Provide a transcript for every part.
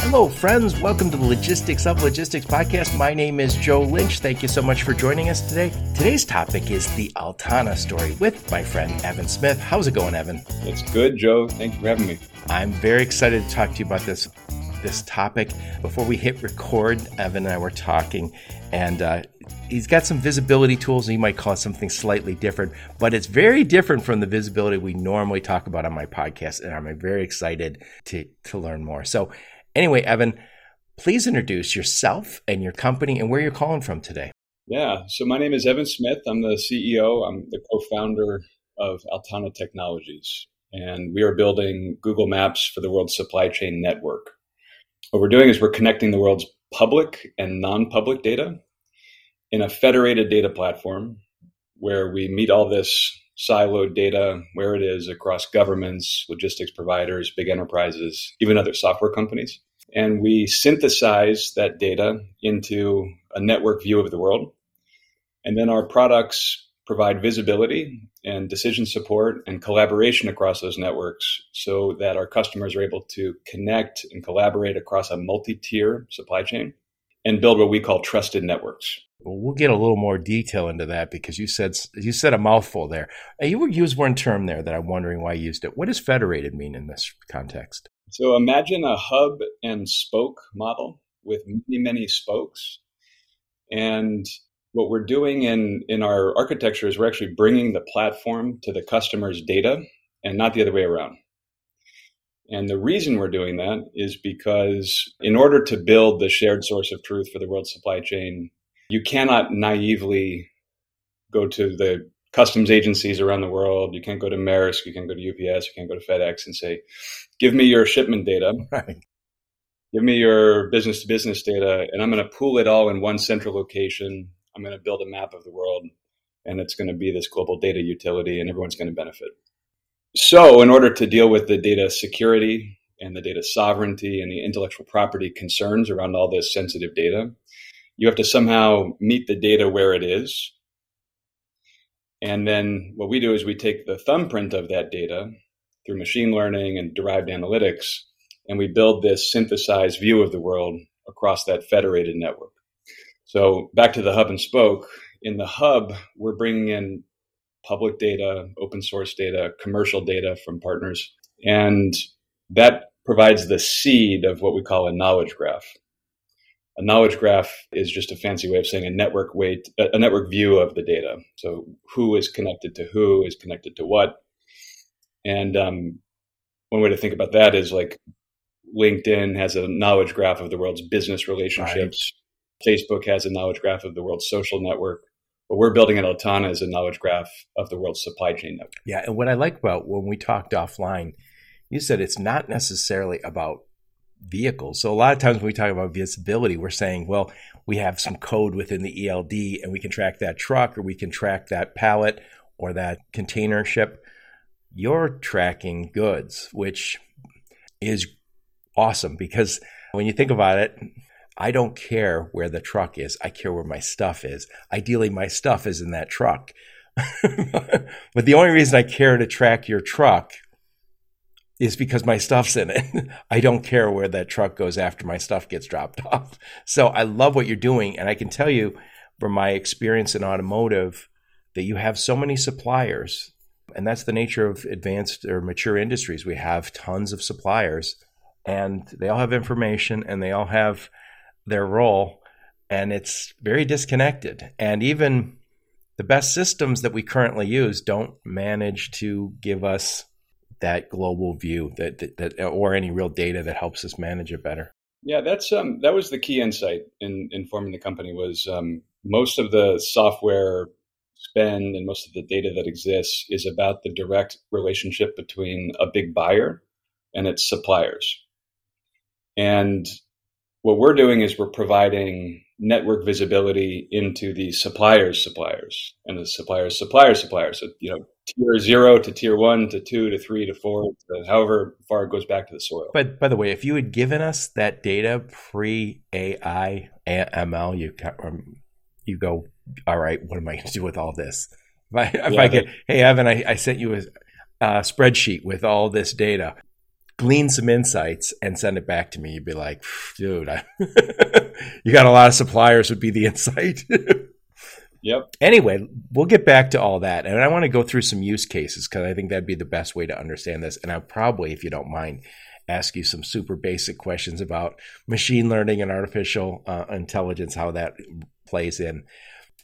Hello, friends. Welcome to the Logistics of Logistics podcast. My name is Joe Lynch. Thank you so much for joining us today. Today's topic is the Altana story with my friend Evan Smith. How's it going, Evan? It's good, Joe. Thank you for having me. I'm very excited to talk to you about this this topic. Before we hit record, Evan and I were talking, and uh, he's got some visibility tools. And he might call it something slightly different, but it's very different from the visibility we normally talk about on my podcast. And I'm very excited to to learn more. So Anyway, Evan, please introduce yourself and your company and where you're calling from today. Yeah, so my name is Evan Smith. I'm the CEO, I'm the co founder of Altana Technologies, and we are building Google Maps for the world's supply chain network. What we're doing is we're connecting the world's public and non public data in a federated data platform where we meet all this siloed data where it is across governments, logistics providers, big enterprises, even other software companies. And we synthesize that data into a network view of the world. And then our products provide visibility and decision support and collaboration across those networks so that our customers are able to connect and collaborate across a multi tier supply chain and build what we call trusted networks. Well, get a little more detail into that because you said you said a mouthful there. You used one term there that I'm wondering why you used it. What does federated mean in this context? So imagine a hub and spoke model with many, many spokes. And what we're doing in, in our architecture is we're actually bringing the platform to the customer's data and not the other way around. And the reason we're doing that is because in order to build the shared source of truth for the world supply chain, you cannot naively go to the customs agencies around the world. You can't go to Maersk, you can't go to UPS, you can't go to FedEx and say, give me your shipment data. Right. Give me your business to business data, and I'm going to pool it all in one central location. I'm going to build a map of the world, and it's going to be this global data utility, and everyone's going to benefit. So, in order to deal with the data security and the data sovereignty and the intellectual property concerns around all this sensitive data, you have to somehow meet the data where it is. And then what we do is we take the thumbprint of that data through machine learning and derived analytics, and we build this synthesized view of the world across that federated network. So back to the hub and spoke. In the hub, we're bringing in public data, open source data, commercial data from partners, and that provides the seed of what we call a knowledge graph. A knowledge graph is just a fancy way of saying a network weight, a network view of the data. So who is connected to who is connected to what. And um, one way to think about that is like LinkedIn has a knowledge graph of the world's business relationships. Right. Facebook has a knowledge graph of the world's social network. What we're building at Altana is a knowledge graph of the world's supply chain network. Yeah, and what I like about when we talked offline, you said it's not necessarily about vehicles. So a lot of times when we talk about visibility, we're saying, well, we have some code within the ELD and we can track that truck or we can track that pallet or that container ship. You're tracking goods, which is awesome because when you think about it, I don't care where the truck is. I care where my stuff is. Ideally, my stuff is in that truck. but the only reason I care to track your truck is because my stuff's in it. I don't care where that truck goes after my stuff gets dropped off. So I love what you're doing. And I can tell you from my experience in automotive that you have so many suppliers. And that's the nature of advanced or mature industries. We have tons of suppliers and they all have information and they all have their role. And it's very disconnected. And even the best systems that we currently use don't manage to give us that global view that, that, that, or any real data that helps us manage it better. Yeah, that's um, that was the key insight in, in forming the company was um, most of the software spend and most of the data that exists is about the direct relationship between a big buyer and its suppliers. And what we're doing is we're providing network visibility into the suppliers' suppliers and the suppliers' suppliers' suppliers. So, you know, tier zero to tier one to two to three to four, to however far it goes back to the soil. But by the way, if you had given us that data pre AI ML, you um, you go, all right, what am I going to do with all this? If I, if yeah, I get, hey Evan, I, I sent you a, a spreadsheet with all this data glean some insights and send it back to me, you'd be like, dude, I, you got a lot of suppliers would be the insight. yep. Anyway, we'll get back to all that. And I want to go through some use cases because I think that'd be the best way to understand this. And I'll probably, if you don't mind, ask you some super basic questions about machine learning and artificial uh, intelligence, how that plays in.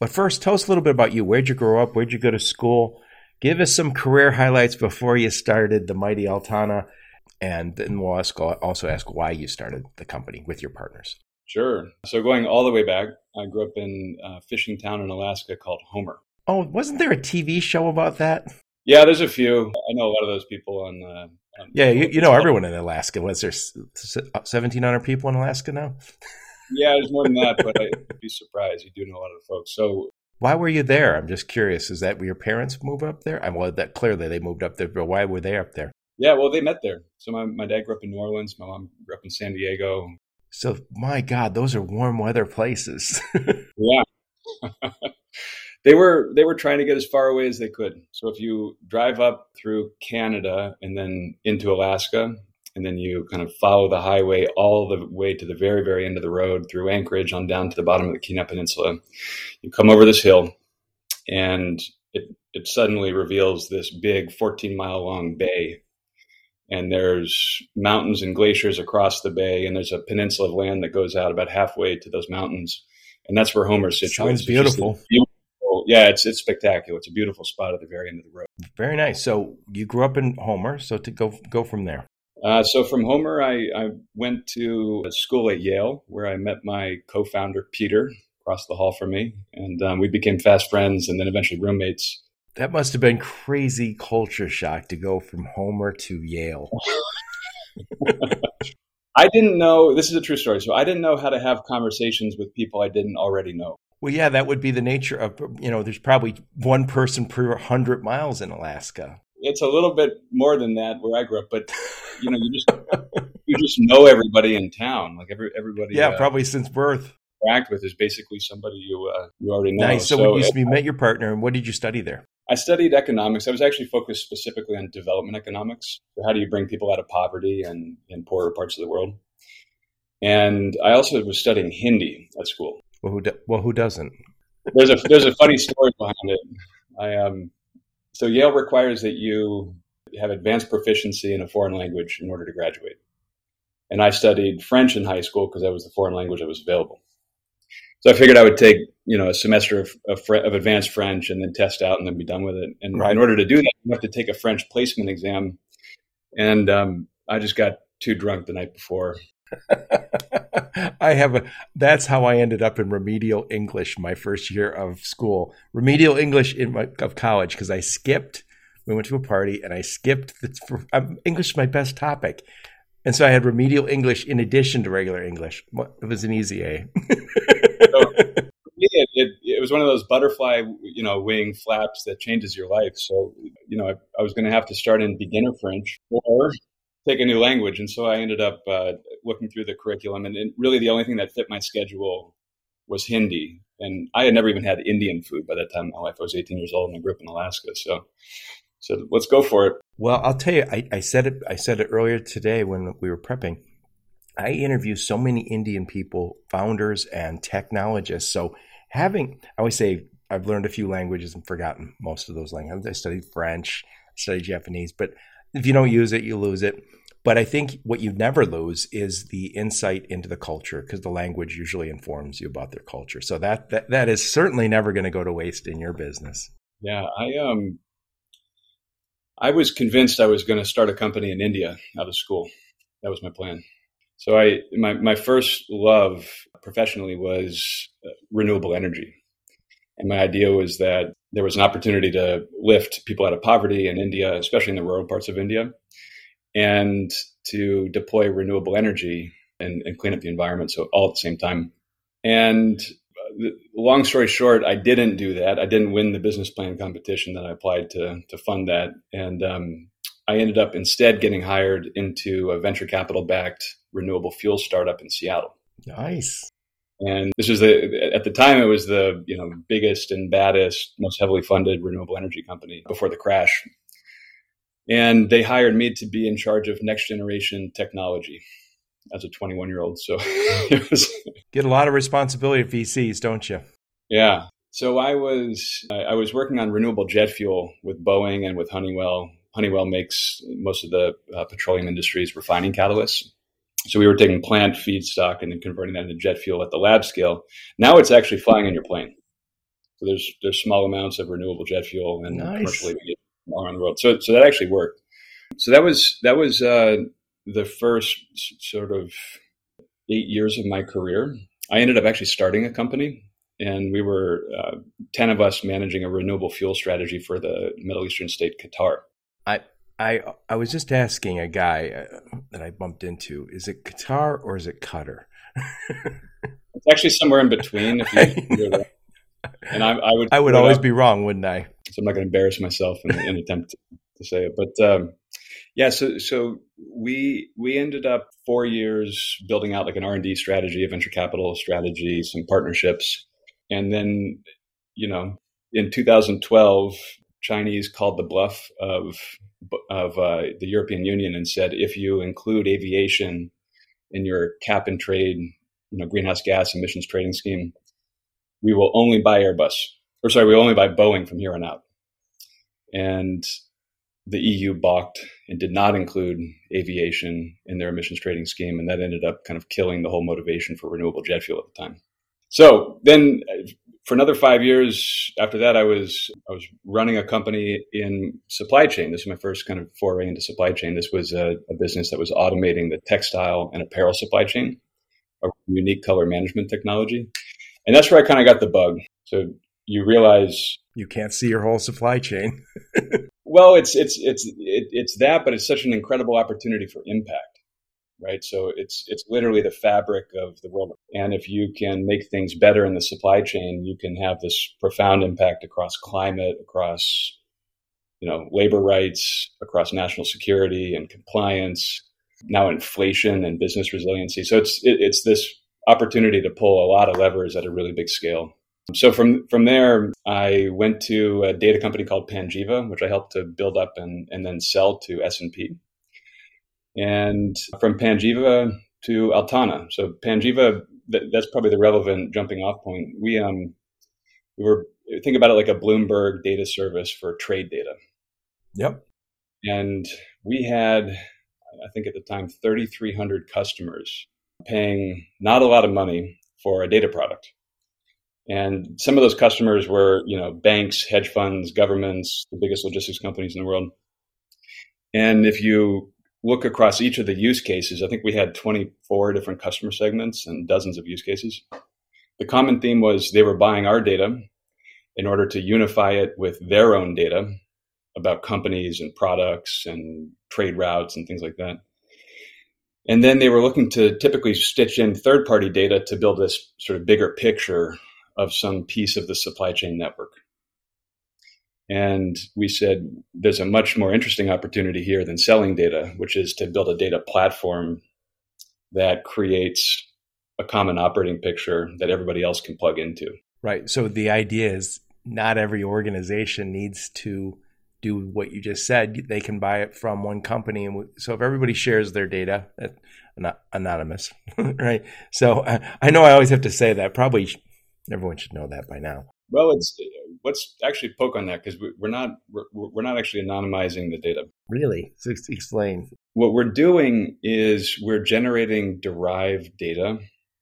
But first, tell us a little bit about you. Where'd you grow up? Where'd you go to school? Give us some career highlights before you started the mighty Altana and then we'll ask, also ask why you started the company with your partners. Sure. So going all the way back, I grew up in a fishing town in Alaska called Homer. Oh, wasn't there a TV show about that? Yeah, there's a few. I know a lot of those people on. Uh, on yeah, you, you, know everyone in Alaska. Was there 1,700 people in Alaska now? yeah, there's more than that, but I'd be surprised. You do know a lot of the folks. So why were you there? I'm just curious. Is that where your parents move up there? I'm well, that clearly they moved up there, but why were they up there? Yeah, well, they met there. So my, my dad grew up in New Orleans. My mom grew up in San Diego. So my God, those are warm weather places. yeah. they were they were trying to get as far away as they could. So if you drive up through Canada and then into Alaska, and then you kind of follow the highway all the way to the very very end of the road through Anchorage on down to the bottom of the Kenai Peninsula, you come over this hill, and it it suddenly reveals this big 14 mile long bay and there's mountains and glaciers across the bay, and there's a peninsula of land that goes out about halfway to those mountains, and that's where Homer's situated. Sounds beautiful. beautiful. Yeah, it's it's spectacular. It's a beautiful spot at the very end of the road. Very nice. So you grew up in Homer. So to go go from there. Uh, so from Homer, I, I went to a school at Yale, where I met my co-founder Peter across the hall from me, and um, we became fast friends, and then eventually roommates that must have been crazy culture shock to go from Homer to Yale. I didn't know this is a true story. So I didn't know how to have conversations with people I didn't already know. Well, yeah, that would be the nature of you know. There's probably one person per hundred miles in Alaska. It's a little bit more than that where I grew up, but you know, you just you just know everybody in town, like every everybody. Yeah, uh, probably since birth. Interact with is basically somebody you uh, you already know. Nice. So, so when you, you met your partner, and what did you study there? I studied economics. I was actually focused specifically on development economics. So how do you bring people out of poverty and in poorer parts of the world? And I also was studying Hindi at school. Well, who do, well who doesn't? There's a there's a funny story behind it. I um so Yale requires that you have advanced proficiency in a foreign language in order to graduate. And I studied French in high school because that was the foreign language that was available. So I figured I would take you know a semester of, of, of, advanced French and then test out and then be done with it. And right. in order to do that, you have to take a French placement exam. And um, I just got too drunk the night before. I have a. That's how I ended up in remedial English my first year of school. Remedial English in my of college because I skipped. We went to a party and I skipped. The, um, English is my best topic, and so I had remedial English in addition to regular English. It was an easy A. so, it, it, was one of those butterfly, you know, wing flaps that changes your life. So, you know, I, I was going to have to start in beginner French or take a new language. And so I ended up uh, looking through the curriculum, and, and, really the only thing that fit my schedule was Hindi. And I had never even had Indian food by that time in my life. I was 18 years old and I grew up in Alaska. So, so let's go for it. Well, I'll tell you, I, I said it. I said it earlier today when we were prepping. I interview so many Indian people, founders and technologists. So having, I always say, I've learned a few languages and forgotten most of those languages. I studied French, I studied Japanese, but if you don't use it, you lose it. But I think what you never lose is the insight into the culture because the language usually informs you about their culture. So that that, that is certainly never going to go to waste in your business. Yeah, I um I was convinced I was going to start a company in India out of school. That was my plan. So I my my first love professionally was uh, renewable energy, and my idea was that there was an opportunity to lift people out of poverty in India, especially in the rural parts of India, and to deploy renewable energy and, and clean up the environment. So all at the same time. And uh, long story short, I didn't do that. I didn't win the business plan competition that I applied to to fund that, and um, I ended up instead getting hired into a venture capital backed renewable fuel startup in Seattle. Nice. And this was the at the time it was the you know biggest and baddest, most heavily funded renewable energy company before the crash. And they hired me to be in charge of next generation technology as a 21 year old. So it was get a lot of responsibility at VCs, don't you? Yeah. So I was I was working on renewable jet fuel with Boeing and with Honeywell. Honeywell makes most of the uh, petroleum industry's refining catalysts. So we were taking plant feedstock and then converting that into jet fuel at the lab scale. Now it's actually flying in your plane. So there's there's small amounts of renewable jet fuel and nice. commercially we get all around the world. So so that actually worked. So that was that was uh, the first sort of eight years of my career. I ended up actually starting a company, and we were uh, ten of us managing a renewable fuel strategy for the Middle Eastern state Qatar. I I was just asking a guy uh, that I bumped into: is it Qatar or is it Qatar? it's actually somewhere in between. You, and I, I, would I would always up. be wrong, wouldn't I? So I'm not going to embarrass myself in, in an attempt to, to, say it, but um, yeah. So so we we ended up four years building out like an R and D strategy, a venture capital strategy, some partnerships, and then you know in 2012 Chinese called the bluff of of uh, the European Union and said, if you include aviation in your cap and trade, you know, greenhouse gas emissions trading scheme, we will only buy Airbus, or sorry, we only buy Boeing from here on out. And the EU balked and did not include aviation in their emissions trading scheme, and that ended up kind of killing the whole motivation for renewable jet fuel at the time. So then for another five years after that, I was I was running a company in supply chain. This was my first kind of foray into supply chain. This was a, a business that was automating the textile and apparel supply chain, a unique color management technology, and that's where I kind of got the bug. So you realize you can't see your whole supply chain. well, it's it's it's it, it's that, but it's such an incredible opportunity for impact right? So it's it's literally the fabric of the world. And if you can make things better in the supply chain, you can have this profound impact across climate, across you know labor rights, across national security and compliance, now inflation and business resiliency. So it's it, it's this opportunity to pull a lot of levers at a really big scale. So from from there, I went to a data company called Panjiva, which I helped to build up and, and then sell to S and P and from Panjiva to Altana. So Panjiva, th- that's probably the relevant jumping off point. We um we were think about it like a Bloomberg data service for trade data. Yep. And we had, I think at the time, 3,300 customers paying not a lot of money for a data product. And some of those customers were, you know, banks, hedge funds, governments, the biggest logistics companies in the world. And if you look across each of the use cases, I think we had 24 different customer segments and dozens of use cases. The common theme was they were buying our data in order to unify it with their own data about companies and products and trade routes and things like that. And then they were looking to typically stitch in third party data to build this sort of bigger picture of some piece of the supply chain network. And we said there's a much more interesting opportunity here than selling data, which is to build a data platform that creates a common operating picture that everybody else can plug into. Right. So the idea is not every organization needs to do what you just said. They can buy it from one company, and so if everybody shares their data, not anonymous, right? So uh, I know I always have to say that. Probably everyone should know that by now. Well, it's let's actually poke on that because we're not we're, we're not actually anonymizing the data. Really? Explain. What we're doing is we're generating derived data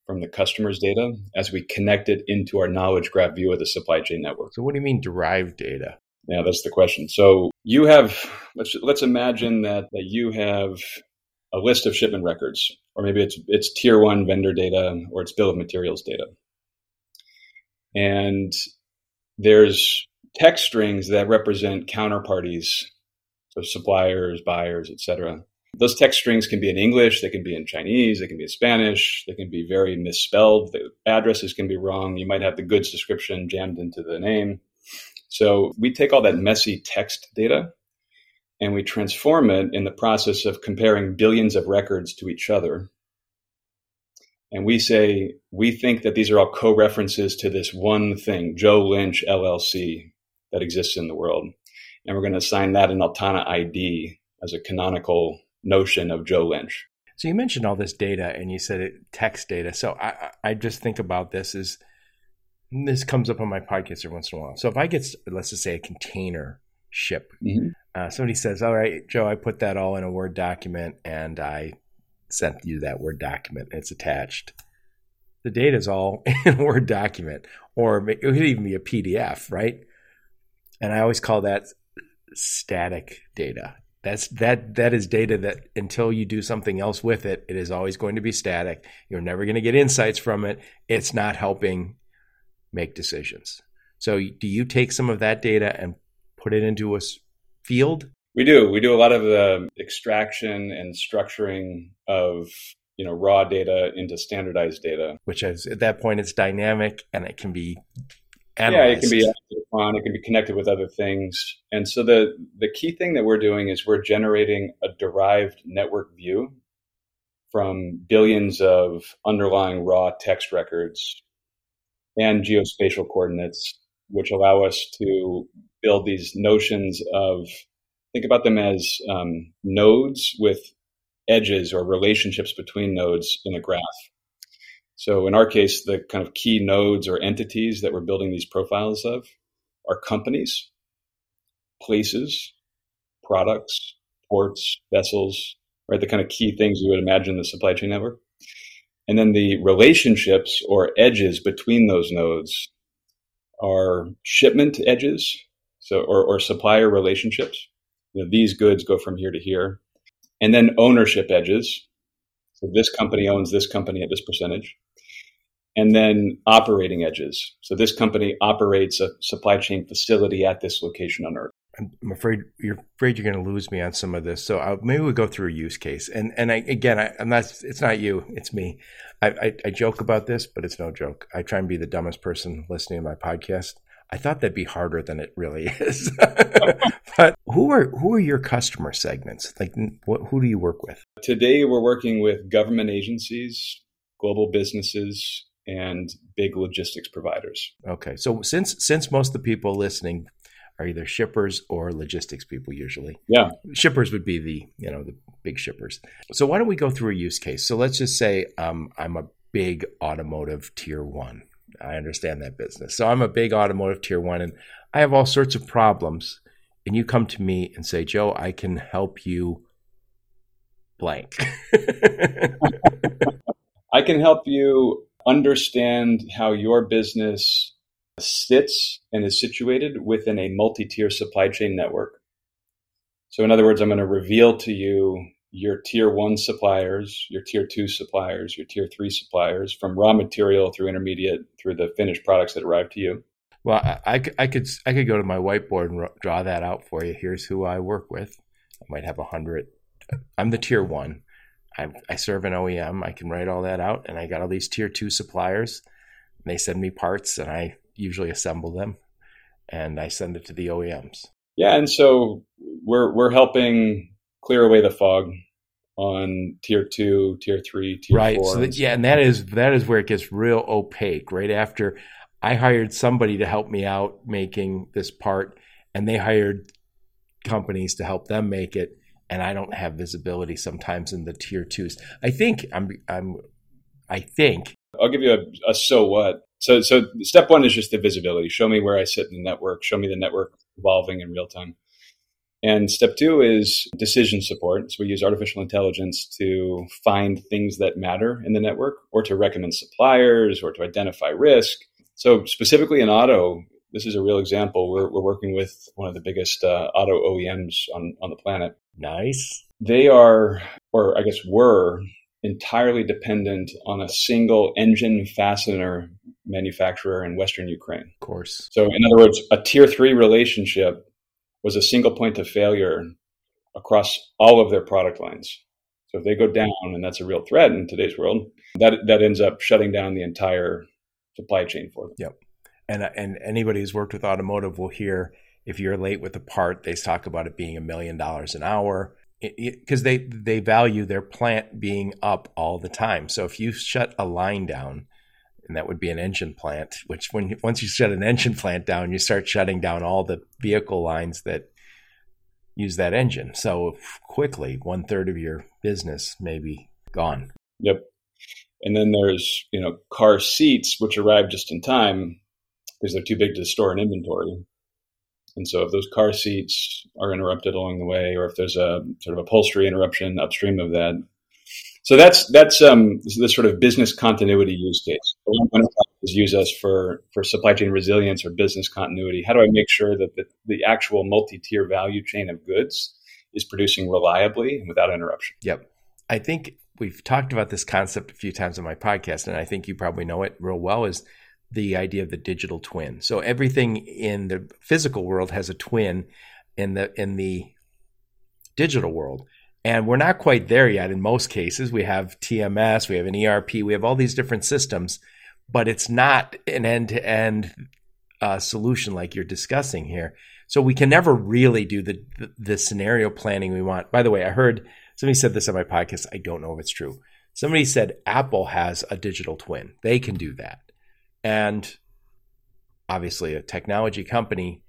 from the customer's data as we connect it into our knowledge graph view of the supply chain network. So, what do you mean derived data? Yeah, that's the question. So, you have let's let's imagine that that you have a list of shipment records, or maybe it's it's tier one vendor data, or it's bill of materials data. And there's text strings that represent counterparties, so suppliers, buyers, etc. Those text strings can be in English, they can be in Chinese, they can be in Spanish, they can be very misspelled. The addresses can be wrong. You might have the goods description jammed into the name. So we take all that messy text data and we transform it in the process of comparing billions of records to each other. And we say, we think that these are all co references to this one thing, Joe Lynch LLC, that exists in the world. And we're going to assign that an Altana ID as a canonical notion of Joe Lynch. So you mentioned all this data and you said it text data. So I, I just think about this as this comes up on my podcast every once in a while. So if I get, let's just say, a container ship, mm-hmm. uh, somebody says, "All right, Joe, I put that all in a Word document and I sent you that Word document. It's attached. The data is all in a Word document, or it could even be a PDF, right? And I always call that static data. That's that that is data that until you do something else with it, it is always going to be static. You're never going to get insights from it. It's not helping make decisions. So do you take some of that data and put it into a field? We do. We do a lot of the extraction and structuring of you know raw data into standardized data, which is at that point it's dynamic and it can be analyzed. Yeah, it can be on. It can be connected with other things. And so the the key thing that we're doing is we're generating a derived network view from billions of underlying raw text records and geospatial coordinates, which allow us to build these notions of think about them as um, nodes with edges or relationships between nodes in a graph. So in our case, the kind of key nodes or entities that we're building these profiles of are companies, places, products, ports, vessels, right? The kind of key things you would imagine in the supply chain network. And then the relationships or edges between those nodes are shipment edges, so or, or supplier relationships. You know, these goods go from here to here. And then ownership edges. So this company owns this company at this percentage and then operating edges. So this company operates a supply chain facility at this location on Earth. I'm afraid you're afraid you're going to lose me on some of this. So I'll, maybe we'll go through a use case. And and I, again, I, am not. It's not you. It's me. I, I, I joke about this, but it's no joke. I try and be the dumbest person listening to my podcast. I thought that'd be harder than it really is. but who are who are your customer segments? Like, what, who do you work with? Today, we're working with government agencies, global businesses, and big logistics providers. Okay, so since since most of the people listening are either shippers or logistics people usually. Yeah. Shippers would be the, you know, the big shippers. So why don't we go through a use case? So let's just say um, I'm a big automotive tier one. I understand that business. So I'm a big automotive tier one and I have all sorts of problems. And you come to me and say, Joe, I can help you blank. I can help you understand how your business sits and is situated within a multi tier supply chain network. So, in other words, I'm going to reveal to you your tier one suppliers, your tier two suppliers, your tier three suppliers from raw material through intermediate through the finished products that arrive to you. Well, I, I, could I could go to my whiteboard and draw that out for you. Here's who I work with. I might have a hundred. I'm the tier one. I, I serve an OEM. I can write all that out, and I got all these tier two suppliers. They send me parts, and I usually assemble them, and I send it to the OEMs. Yeah, and so we're we're helping clear away the fog on tier two, tier three, tier right. four. So that, yeah, and that is that is where it gets real opaque. Right after I hired somebody to help me out making this part, and they hired companies to help them make it, and I don't have visibility sometimes in the tier twos. I think I'm I'm I think I'll give you a, a so what. So so step one is just the visibility. Show me where I sit in the network. Show me the network evolving in real time. And step two is decision support. So we use artificial intelligence to find things that matter in the network or to recommend suppliers or to identify risk. So specifically in auto, this is a real example. We're, we're working with one of the biggest uh, auto OEMs on, on the planet. Nice. They are, or I guess were, entirely dependent on a single engine fastener manufacturer in Western Ukraine. Of course. So, in other words, a tier three relationship was a single point of failure across all of their product lines. So if they go down, and that's a real threat in today's world, that that ends up shutting down the entire supply chain for them. Yep. And and anybody who's worked with automotive will hear if you're late with a part, they talk about it being a million dollars an hour because they they value their plant being up all the time. So if you shut a line down, and that would be an engine plant, which when once you shut an engine plant down, you start shutting down all the vehicle lines that use that engine. So quickly, one third of your business may be gone. Yep. And then there's you know car seats which arrive just in time because they're too big to store in inventory. And so if those car seats are interrupted along the way, or if there's a sort of upholstery interruption upstream of that, so that's that's um, the sort of business continuity use case. Enterprises use us for for supply chain resilience or business continuity. How do I make sure that the, the actual multi-tier value chain of goods is producing reliably and without interruption? Yep, I think we've talked about this concept a few times on my podcast, and I think you probably know it real well. Is the idea of the digital twin. So everything in the physical world has a twin in the in the digital world. And we're not quite there yet in most cases. We have TMS, we have an ERP, we have all these different systems, but it's not an end-to-end uh, solution like you're discussing here. So we can never really do the, the the scenario planning we want. By the way, I heard somebody said this on my podcast. I don't know if it's true. Somebody said Apple has a digital twin. They can do that and obviously a technology company.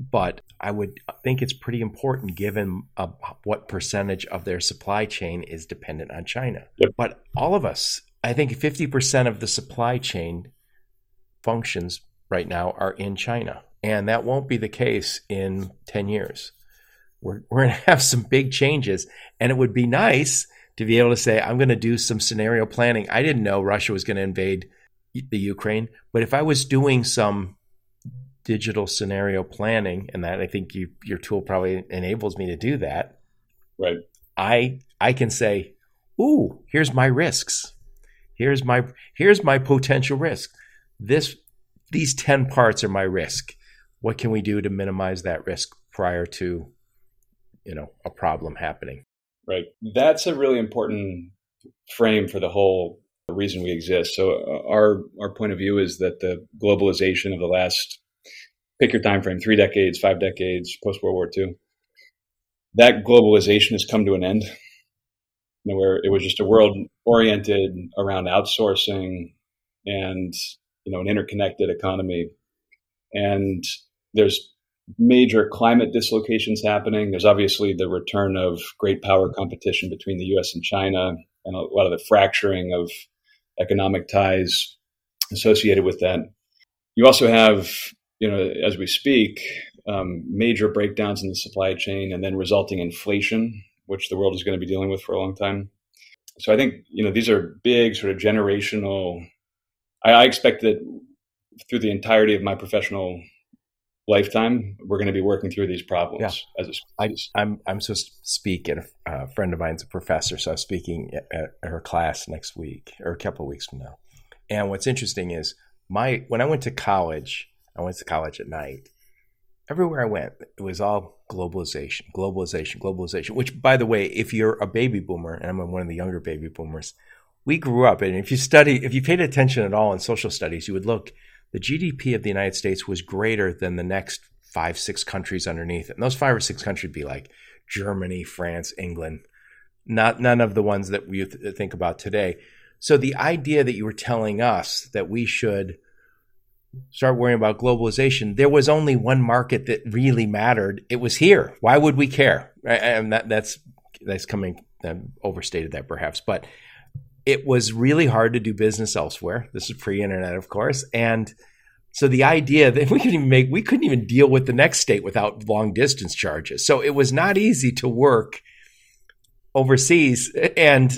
But I would think it's pretty important given uh, what percentage of their supply chain is dependent on China. Yep. But all of us, I think 50% of the supply chain functions right now are in China. And that won't be the case in 10 years. We're, we're going to have some big changes. And it would be nice to be able to say, I'm going to do some scenario planning. I didn't know Russia was going to invade the Ukraine. But if I was doing some digital scenario planning, and that I think you, your tool probably enables me to do that, right? I I can say, "Ooh, here's my risks. Here's my here's my potential risk. This these ten parts are my risk. What can we do to minimize that risk prior to, you know, a problem happening?" Right. That's a really important frame for the whole reason we exist. So uh, our our point of view is that the globalization of the last pick your time frame, three decades, five decades, post World War II, that globalization has come to an end. You know, where it was just a world oriented around outsourcing and you know an interconnected economy, and there's major climate dislocations happening. There's obviously the return of great power competition between the U.S. and China, and a lot of the fracturing of economic ties associated with that. You also have, you know, as we speak, um, major breakdowns in the supply chain and then resulting inflation, which the world is going to be dealing with for a long time. So I think, you know, these are big sort of generational. I, I expect that through the entirety of my professional lifetime, we're going to be working through these problems yeah. as a I, I'm I'm supposed to speak, and a, a friend of mine's a professor, so I'm speaking at, at, her class next week or a couple of weeks from now. And what's interesting is my when I went to college, I went to college at night. Everywhere I went, it was all globalization, globalization, globalization. Which, by the way, if you're a baby boomer, and I'm one of the younger baby boomers, we grew up, and if you study, if you paid attention at all in social studies, you would look the GDP of the United States was greater than the next five, six countries underneath. And those five or six countries would be like Germany, France, England, not none of the ones that we th- think about today. So the idea that you were telling us that we should start worrying about globalization, there was only one market that really mattered. It was here. Why would we care? And that, that's that's coming um, overstated that perhaps, but it was really hard to do business elsewhere. This is pre-internet, of course, and so the idea that we couldn't even make we couldn't even deal with the next state without long distance charges. So it was not easy to work overseas. And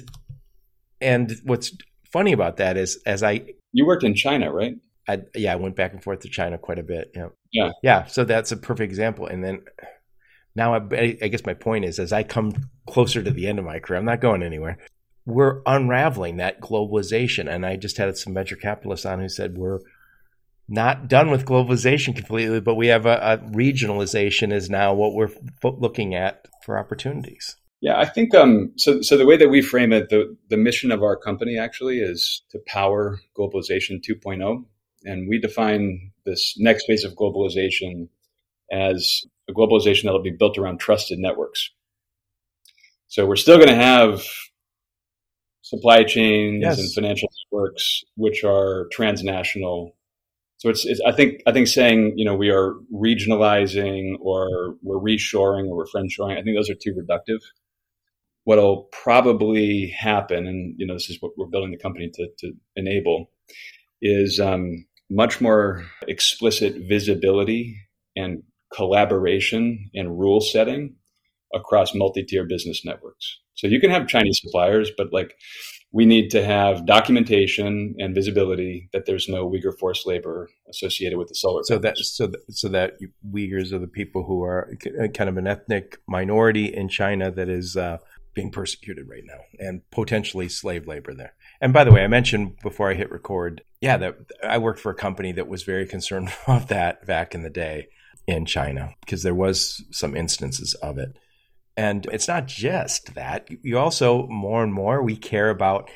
and what's funny about that is as I you worked in China, right? I, yeah, I went back and forth to China quite a bit. Yeah, yeah, yeah. So that's a perfect example. And then now I, I guess my point is, as I come closer to the end of my career, I'm not going anywhere we're unraveling that globalization. And I just had some venture capitalists on who said we're not done with globalization completely, but we have a, a regionalization is now what we're looking at for opportunities. Yeah, I think um, so. So the way that we frame it, the the mission of our company actually is to power globalization 2.0, and we define this next phase of globalization as a globalization that will be built around trusted networks. So we're still going to have supply chains yes. and financial networks which are transnational so it's, it's, I think I think saying you know we are regionalizing or we're reshoring or we're friendshoring. I think those are too reductive. What'll probably happen, and you know this is what we're building the company to, to enable, is um, much more explicit visibility and collaboration and rule setting across multi-tier business networks. So you can have Chinese suppliers, but like we need to have documentation and visibility that there's no Uyghur forced labor associated with the solar. So that so that, so that Uyghurs are the people who are kind of an ethnic minority in China that is uh, being persecuted right now, and potentially slave labor there. And by the way, I mentioned before I hit record, yeah, that I worked for a company that was very concerned about that back in the day in China because there was some instances of it. And it's not just that. You also, more and more, we care about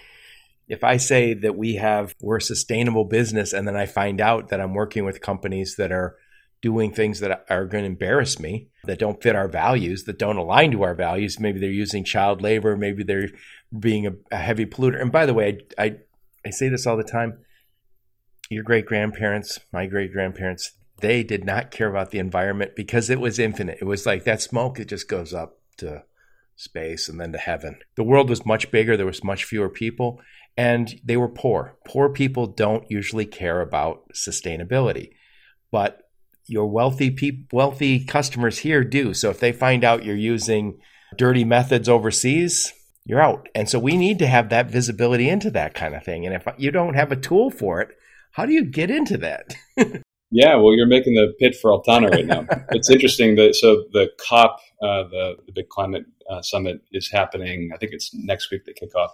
if I say that we have, we're a sustainable business, and then I find out that I'm working with companies that are doing things that are going to embarrass me, that don't fit our values, that don't align to our values. Maybe they're using child labor, maybe they're being a, a heavy polluter. And by the way, I, I, I say this all the time. Your great grandparents, my great grandparents, they did not care about the environment because it was infinite. It was like that smoke, it just goes up to space and then to heaven. The world was much bigger, there was much fewer people, and they were poor. Poor people don't usually care about sustainability. But your wealthy people, wealthy customers here do. So if they find out you're using dirty methods overseas, you're out. And so we need to have that visibility into that kind of thing. And if you don't have a tool for it, how do you get into that? Yeah, well, you're making the pit for Altana right now. it's interesting that so the COP, uh, the the big climate uh, summit, is happening. I think it's next week they kick off,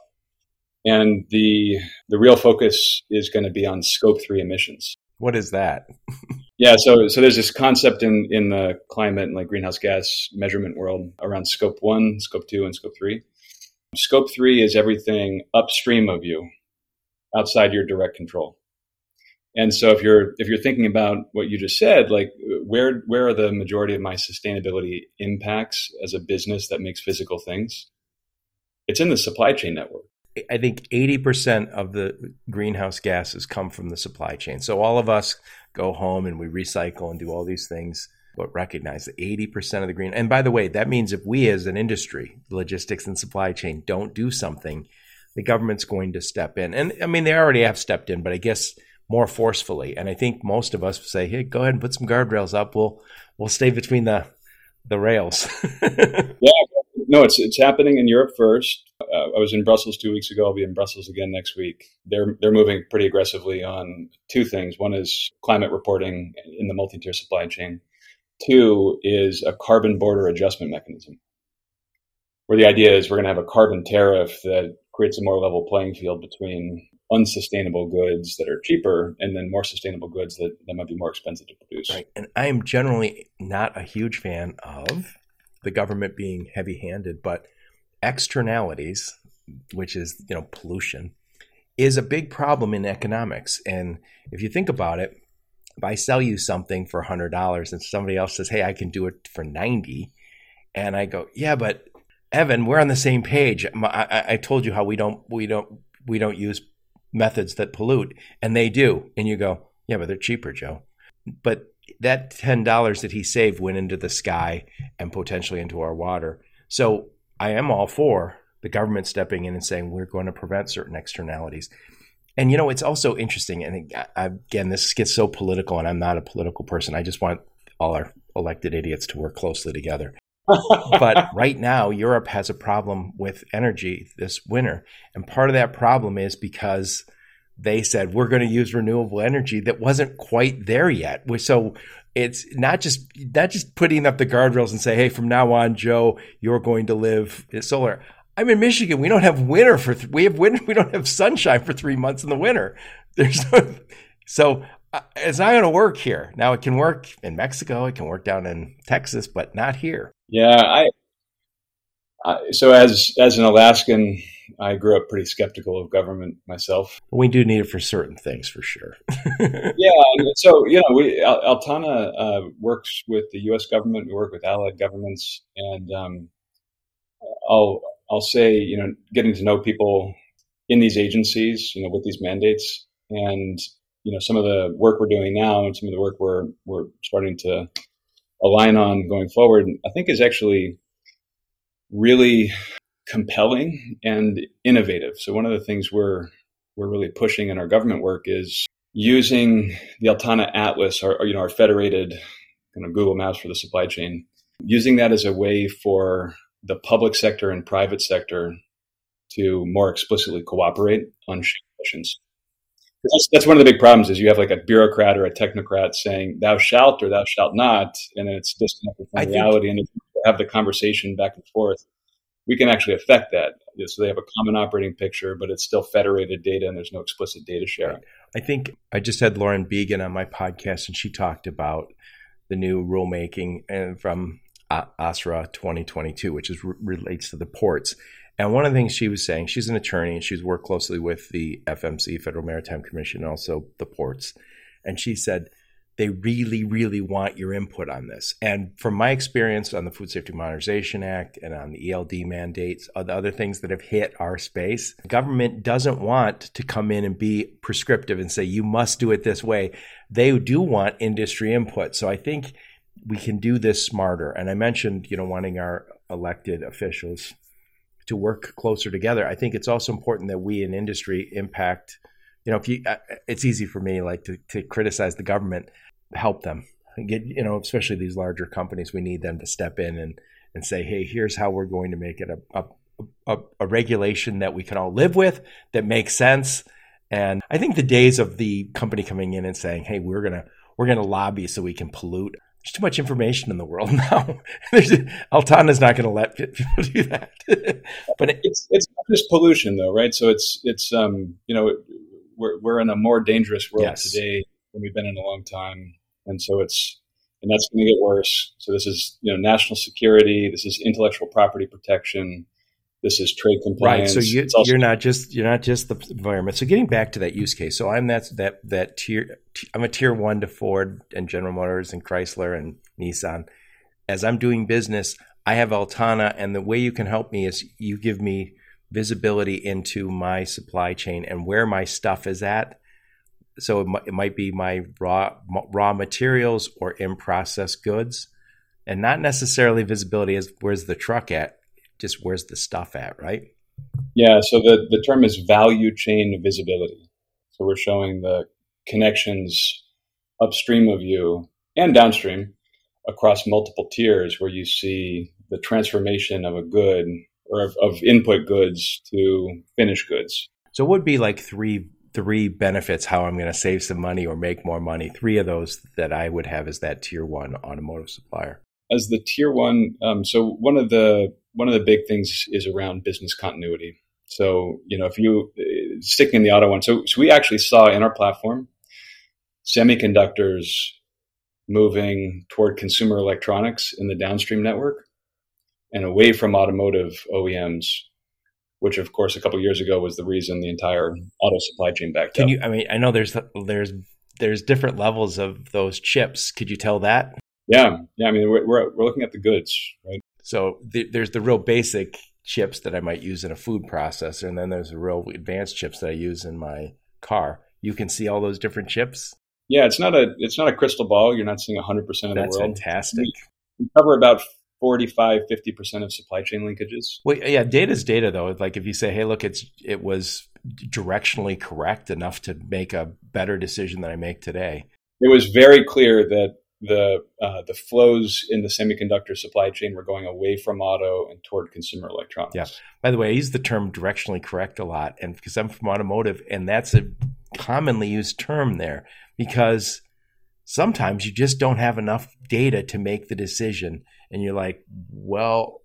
and the the real focus is going to be on scope three emissions. What is that? yeah, so so there's this concept in in the climate and like greenhouse gas measurement world around scope one, scope two, and scope three. Scope three is everything upstream of you, outside your direct control. And so if you're if you're thinking about what you just said, like where where are the majority of my sustainability impacts as a business that makes physical things? It's in the supply chain network. I think 80% of the greenhouse gases come from the supply chain. So all of us go home and we recycle and do all these things, but recognize that 80% of the green. And by the way, that means if we as an industry, logistics and supply chain, don't do something, the government's going to step in. And I mean, they already have stepped in, but I guess more forcefully. And I think most of us say, "Hey, go ahead and put some guardrails up. We'll we'll stay between the the rails." yeah, no, it's it's happening in Europe first. Uh, I was in Brussels two weeks ago. I'll be in Brussels again next week. They're they're moving pretty aggressively on two things. One is climate reporting in the multi-tier supply chain. Two is a carbon border adjustment mechanism, where the idea is we're going to have a carbon tariff that creates a more level playing field between unsustainable goods that are cheaper and then more sustainable goods that, that might be more expensive to produce. Right. And I am generally not a huge fan of the government being heavy handed, but externalities, which is, you know, pollution, is a big problem in economics. And if you think about it, if I sell you something for $100 and somebody else says, hey, I can do it for 90 and I go, yeah, but Evan, we're on the same page. I, I told you how we don't we don't we don't use methods that pollute, and they do. And you go, yeah, but they're cheaper, Joe. But that ten dollars that he saved went into the sky and potentially into our water. So I am all for the government stepping in and saying we're going to prevent certain externalities. And you know, it's also interesting. And again, this gets so political, and I'm not a political person. I just want all our elected idiots to work closely together. but right now, Europe has a problem with energy this winter. And part of that problem is because they said we're going to use renewable energy that wasn't quite there yet. So it's not just not just putting up the guardrails and say, hey, from now on, Joe, you're going to live in solar. I'm in Michigan. We don't have winter for th- we have winter. We don't have sunshine for three months in the winter. There's no, so uh, it's not going to work here. Now it can work in Mexico, it can work down in Texas, but not here. Yeah, I, I so as as an Alaskan, I grew up pretty skeptical of government myself. We do need it for certain things, for sure. yeah, so you know, we Altana uh, works with the U.S. government. We work with allied governments, and um, I'll I'll say, you know, getting to know people in these agencies, you know, with these mandates, and you know, some of the work we're doing now, and some of the work we're we're starting to align on going forward, I think is actually really compelling and innovative. So one of the things we're we're really pushing in our government work is using the Altana Atlas, or, you know, our federated kind of Google Maps for the supply chain, using that as a way for the public sector and private sector to more explicitly cooperate on missions. That's, that's one of the big problems is you have like a bureaucrat or a technocrat saying thou shalt or thou shalt not, and it's disconnected from I reality. Think- and have the conversation back and forth, we can actually affect that. So they have a common operating picture, but it's still federated data and there's no explicit data sharing. I think I just had Lauren Beagen on my podcast and she talked about the new rulemaking and from OSRA 2022, which is relates to the ports. And one of the things she was saying, she's an attorney and she's worked closely with the FMC, Federal Maritime Commission, and also the ports. And she said they really, really want your input on this. And from my experience on the Food Safety Modernization Act and on the ELD mandates, the other things that have hit our space, government doesn't want to come in and be prescriptive and say, you must do it this way. They do want industry input. So I think we can do this smarter. And I mentioned, you know, wanting our elected officials to work closer together. I think it's also important that we in industry impact. You know, if you, uh, it's easy for me like to, to criticize the government, help them get, you know, especially these larger companies. We need them to step in and and say, hey, here's how we're going to make it a, a a, a, regulation that we can all live with that makes sense. And I think the days of the company coming in and saying, "Hey, we're gonna we're gonna lobby so we can pollute there's too much information in the world now. Altana's not going to let people do that. but it, it's it's not just pollution though, right? So it's it's um you know we're we're in a more dangerous world yes. today than we've been in a long time, and so it's and that's going to get worse. So this is you know national security. This is intellectual property protection this is trade compliance. Right. So you, you're not just you're not just the environment. So getting back to that use case. So I'm that that that tier. I'm a tier one to Ford and General Motors and Chrysler and Nissan. As I'm doing business, I have Altana, and the way you can help me is you give me visibility into my supply chain and where my stuff is at. So it, m- it might be my raw raw materials or in process goods, and not necessarily visibility as where's the truck at just where's the stuff at, right? Yeah, so the, the term is value chain visibility. So we're showing the connections upstream of you and downstream across multiple tiers where you see the transformation of a good or of, of input goods to finished goods. So it would be like three three benefits how I'm going to save some money or make more money. Three of those that I would have as that tier one automotive supplier. As the tier one, um, so one of the one of the big things is around business continuity. So, you know, if you uh, sticking in the auto one, so, so we actually saw in our platform semiconductors moving toward consumer electronics in the downstream network and away from automotive OEMs, which of course a couple years ago was the reason the entire auto supply chain backed Can up. you? I mean, I know there's there's there's different levels of those chips. Could you tell that? Yeah, yeah. I mean, we're we're, we're looking at the goods, right? So th- there's the real basic chips that I might use in a food processor, and then there's the real advanced chips that I use in my car. You can see all those different chips. Yeah, it's not a it's not a crystal ball. You're not seeing 100 percent of the That's world. fantastic. We, we cover about 45 50 percent of supply chain linkages. Well, yeah, data is data though. Like if you say, hey, look, it's it was directionally correct enough to make a better decision than I make today. It was very clear that the uh, the flows in the semiconductor supply chain were going away from auto and toward consumer electronics. Yeah. By the way, I use the term directionally correct a lot, and because I'm from automotive, and that's a commonly used term there because sometimes you just don't have enough data to make the decision, and you're like, well,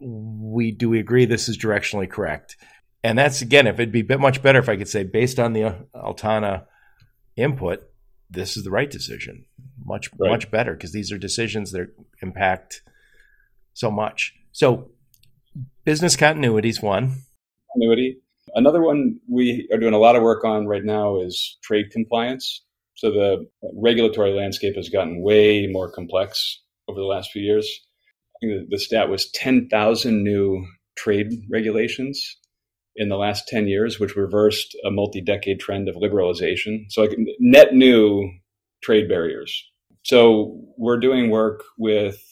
we do we agree this is directionally correct? And that's again, if it'd be bit much better if I could say based on the uh, Altana input, this is the right decision. Much Right. much better because these are decisions that impact so much. So business continuity is one. continuity. Another one we are doing a lot of work on right now is trade compliance. So the regulatory landscape has gotten way more complex over the last few years. The stat was 10,000 new trade regulations in the last 10 years, which reversed a multi decade trend of liberalization. So, like net new trade barriers. So, we're doing work with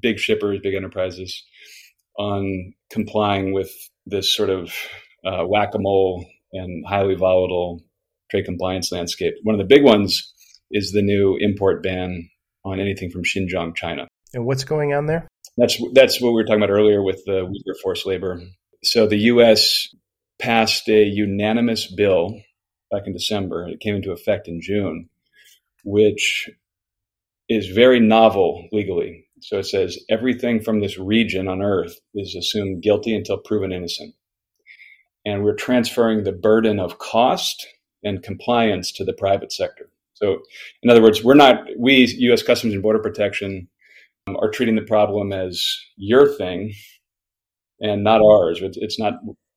big shippers, big enterprises on complying with this sort of uh, whack a mole and highly volatile trade compliance landscape. One of the big ones is the new import ban on anything from Xinjiang, China. And what's going on there? That's that's what we were talking about earlier with the Uyghur forced labor. So the U.S. passed a unanimous bill back in December. It came into effect in June, which is very novel legally. So it says everything from this region on Earth is assumed guilty until proven innocent, and we're transferring the burden of cost and compliance to the private sector. So, in other words, we're not we U.S. Customs and Border Protection um, are treating the problem as your thing and not ours. It's, it's not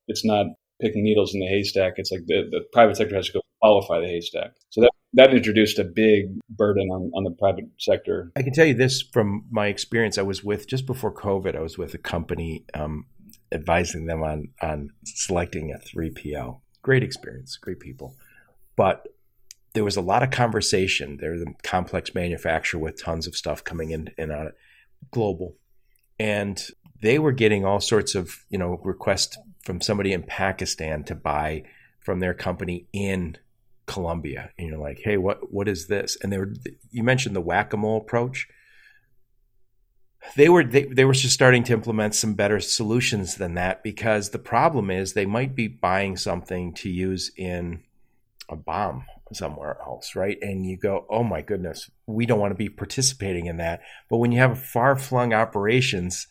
it's not picking needles in the haystack. It's like the, the private sector has to go qualify the haystack. So that that introduced a big burden on, on the private sector. I can tell you this from my experience. I was with just before COVID. I was with a company um, advising them on on selecting a three PL. Great experience, great people, but there was a lot of conversation. They're the complex manufacturer with tons of stuff coming in and out, global, and they were getting all sorts of you know requests from somebody in Pakistan to buy from their company in Colombia, and you're like, hey, what what is this? And they were you mentioned the whack a mole approach. They were they, they were just starting to implement some better solutions than that because the problem is they might be buying something to use in a bomb somewhere else, right? And you go, oh my goodness, we don't want to be participating in that. But when you have far flung operations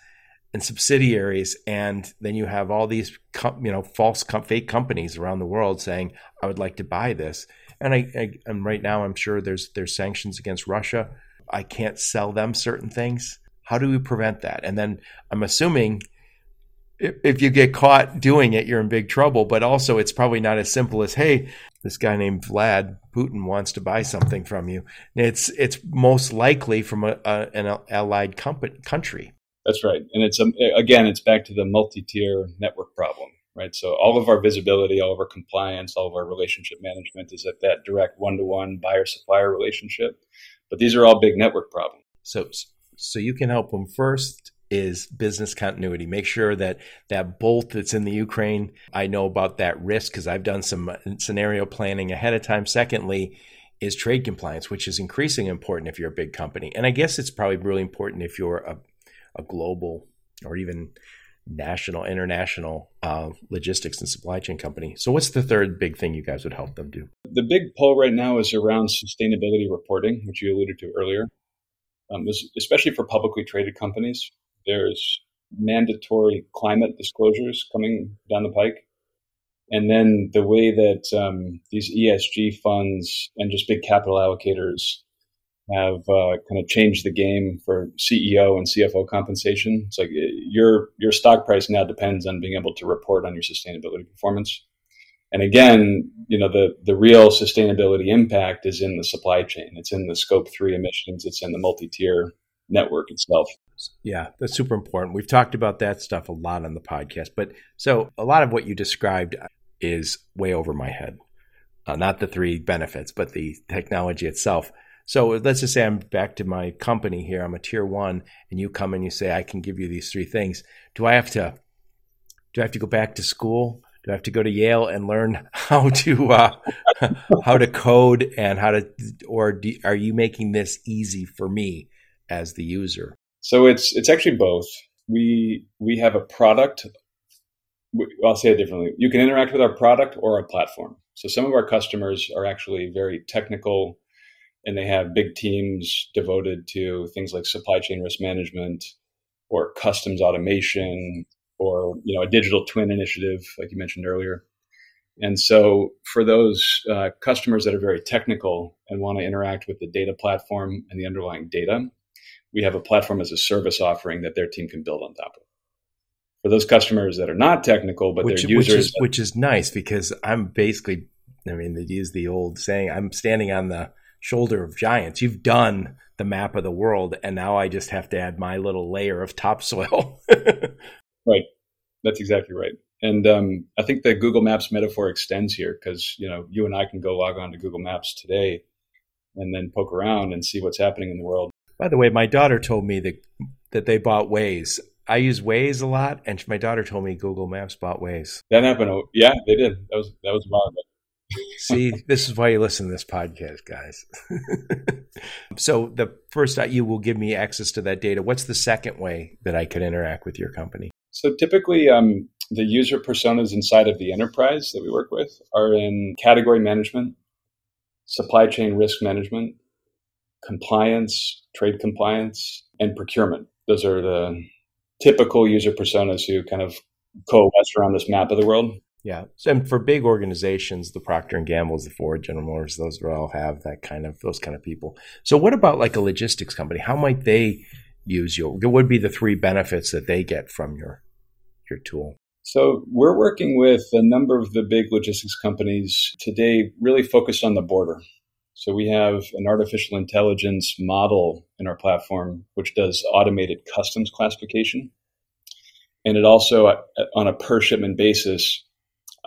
and subsidiaries, and then you have all these, you know, false, fake companies around the world saying, "I would like to buy this," and I, I, and right now I'm sure there's there's sanctions against Russia. I can't sell them certain things. How do we prevent that? And then I'm assuming if you get caught doing it, you're in big trouble. But also, it's probably not as simple as, "Hey, this guy named Vlad Putin wants to buy something from you." It's it's most likely from a, a, an allied company, country. That's right, and it's um, again, it's back to the multi-tier network problem, right? So all of our visibility, all of our compliance, all of our relationship management is at that direct one-to-one buyer-supplier relationship. But these are all big network problems. So, so you can help them first is business continuity. Make sure that that bolt that's in the Ukraine, I know about that risk because I've done some scenario planning ahead of time. Secondly, is trade compliance, which is increasingly important if you're a big company. And I guess it's probably really important if you're a, a global or even national, international uh, logistics and supply chain company. So, what's the third big thing you guys would help them do? The big pull right now is around sustainability reporting, which you alluded to earlier. Um, especially for publicly traded companies, there's mandatory climate disclosures coming down the pike. And then the way that um, these ESG funds and just big capital allocators have uh, kind of changed the game for CEO and CFO compensation. It's like uh, your your stock price now depends on being able to report on your sustainability performance. And again, you know the the real sustainability impact is in the supply chain. It's in the scope three emissions. It's in the multi tier network itself. Yeah, that's super important. We've talked about that stuff a lot on the podcast. But so a lot of what you described is way over my head. Uh, not the three benefits, but the technology itself. So let's just say I'm back to my company here. I'm a tier one, and you come and you say I can give you these three things. Do I have to? Do I have to go back to school? Do I have to go to Yale and learn how to uh, how to code and how to, or do, are you making this easy for me as the user? So it's it's actually both. We we have a product. I'll say it differently. You can interact with our product or our platform. So some of our customers are actually very technical, and they have big teams devoted to things like supply chain risk management, or customs automation, or you know a digital twin initiative, like you mentioned earlier. And so, for those uh, customers that are very technical and want to interact with the data platform and the underlying data, we have a platform as a service offering that their team can build on top of. For those customers that are not technical, but which, they're users, which is, which is nice because I'm basically, I mean, they use the old saying, I'm standing on the shoulder of giants. You've done the map of the world, and now I just have to add my little layer of topsoil. right. That's exactly right. And um, I think the Google Maps metaphor extends here because you know you and I can go log on to Google Maps today and then poke around and see what's happening in the world. By the way, my daughter told me that that they bought Waze. I use Waze a lot, and my daughter told me Google Maps bought Waze. That happened. Yeah, they did. That was that was a. See, this is why you listen to this podcast, guys. so the first, uh, you will give me access to that data. What's the second way that I could interact with your company? So typically, um, the user personas inside of the enterprise that we work with are in category management, supply chain risk management, compliance, trade compliance, and procurement. Those are the typical user personas who kind of coalesce around this map of the world. Yeah, and for big organizations, the Procter and Gamble's, the Ford, General Motors, those all have that kind of those kind of people. So, what about like a logistics company? How might they use your? What would be the three benefits that they get from your your tool? So, we're working with a number of the big logistics companies today, really focused on the border. So, we have an artificial intelligence model in our platform, which does automated customs classification. And it also, uh, on a per shipment basis,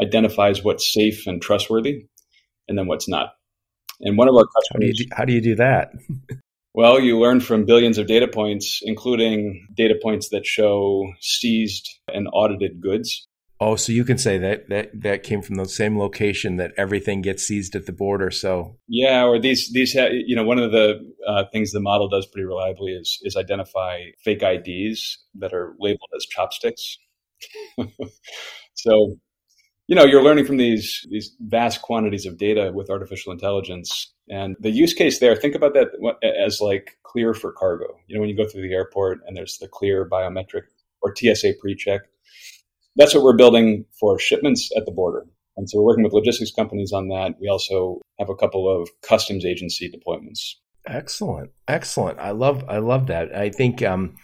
identifies what's safe and trustworthy and then what's not. And one of our customers. How do you do, how do, you do that? well, you learn from billions of data points, including data points that show seized and audited goods. Oh, so you can say that that that came from the same location that everything gets seized at the border. So yeah, or these these ha- you know one of the uh, things the model does pretty reliably is is identify fake IDs that are labeled as chopsticks. so you know you're learning from these these vast quantities of data with artificial intelligence and the use case there think about that as like clear for cargo you know when you go through the airport and there's the clear biometric or tsa pre-check that's what we're building for shipments at the border. And so we're working with logistics companies on that. We also have a couple of customs agency deployments. Excellent. Excellent. I love i love that. I think um,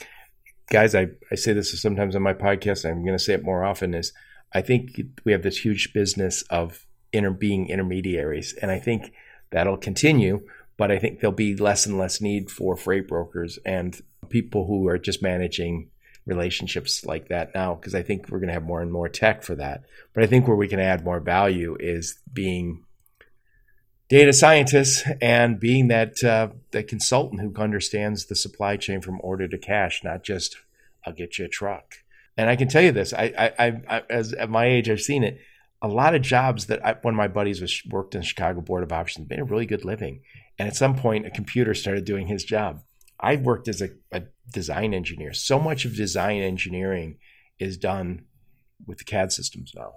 guys I, I say this sometimes on my podcast i'm going to say it more often is I think we have this huge business of inter- being intermediaries, and I think that'll continue. But I think there'll be less and less need for freight brokers and people who are just managing relationships like that now, because I think we're going to have more and more tech for that. But I think where we can add more value is being data scientists and being that uh, that consultant who understands the supply chain from order to cash, not just I'll get you a truck. And I can tell you this: I, I, I as at my age, I've seen it. A lot of jobs that I, one of my buddies was worked in Chicago Board of Options made a really good living, and at some point, a computer started doing his job. I worked as a, a design engineer. So much of design engineering is done with the CAD systems now.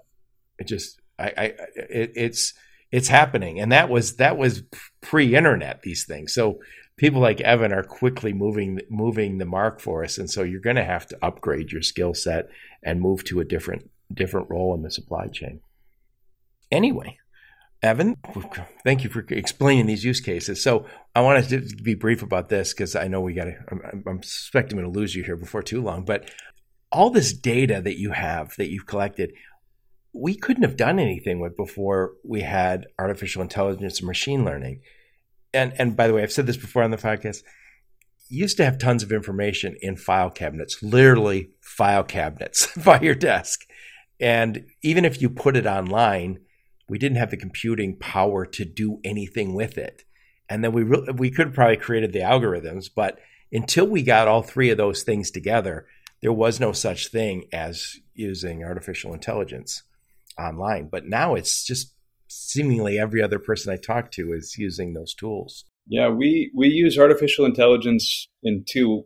It just, I, I it, it's it's happening, and that was that was pre-internet. These things, so people like Evan are quickly moving moving the mark for us, and so you're going to have to upgrade your skill set and move to a different different role in the supply chain. Anyway, Evan, thank you for explaining these use cases. So I wanted to be brief about this because I know we got to. I'm, I'm suspecting I'm going to lose you here before too long, but all this data that you have that you've collected we couldn't have done anything with before we had artificial intelligence and machine learning and and by the way, I've said this before on the podcast. Used to have tons of information in file cabinets, literally file cabinets by your desk. And even if you put it online, we didn't have the computing power to do anything with it. And then we re- we could have probably created the algorithms, but until we got all three of those things together, there was no such thing as using artificial intelligence online. But now it's just seemingly every other person I talk to is using those tools. Yeah, we we use artificial intelligence in two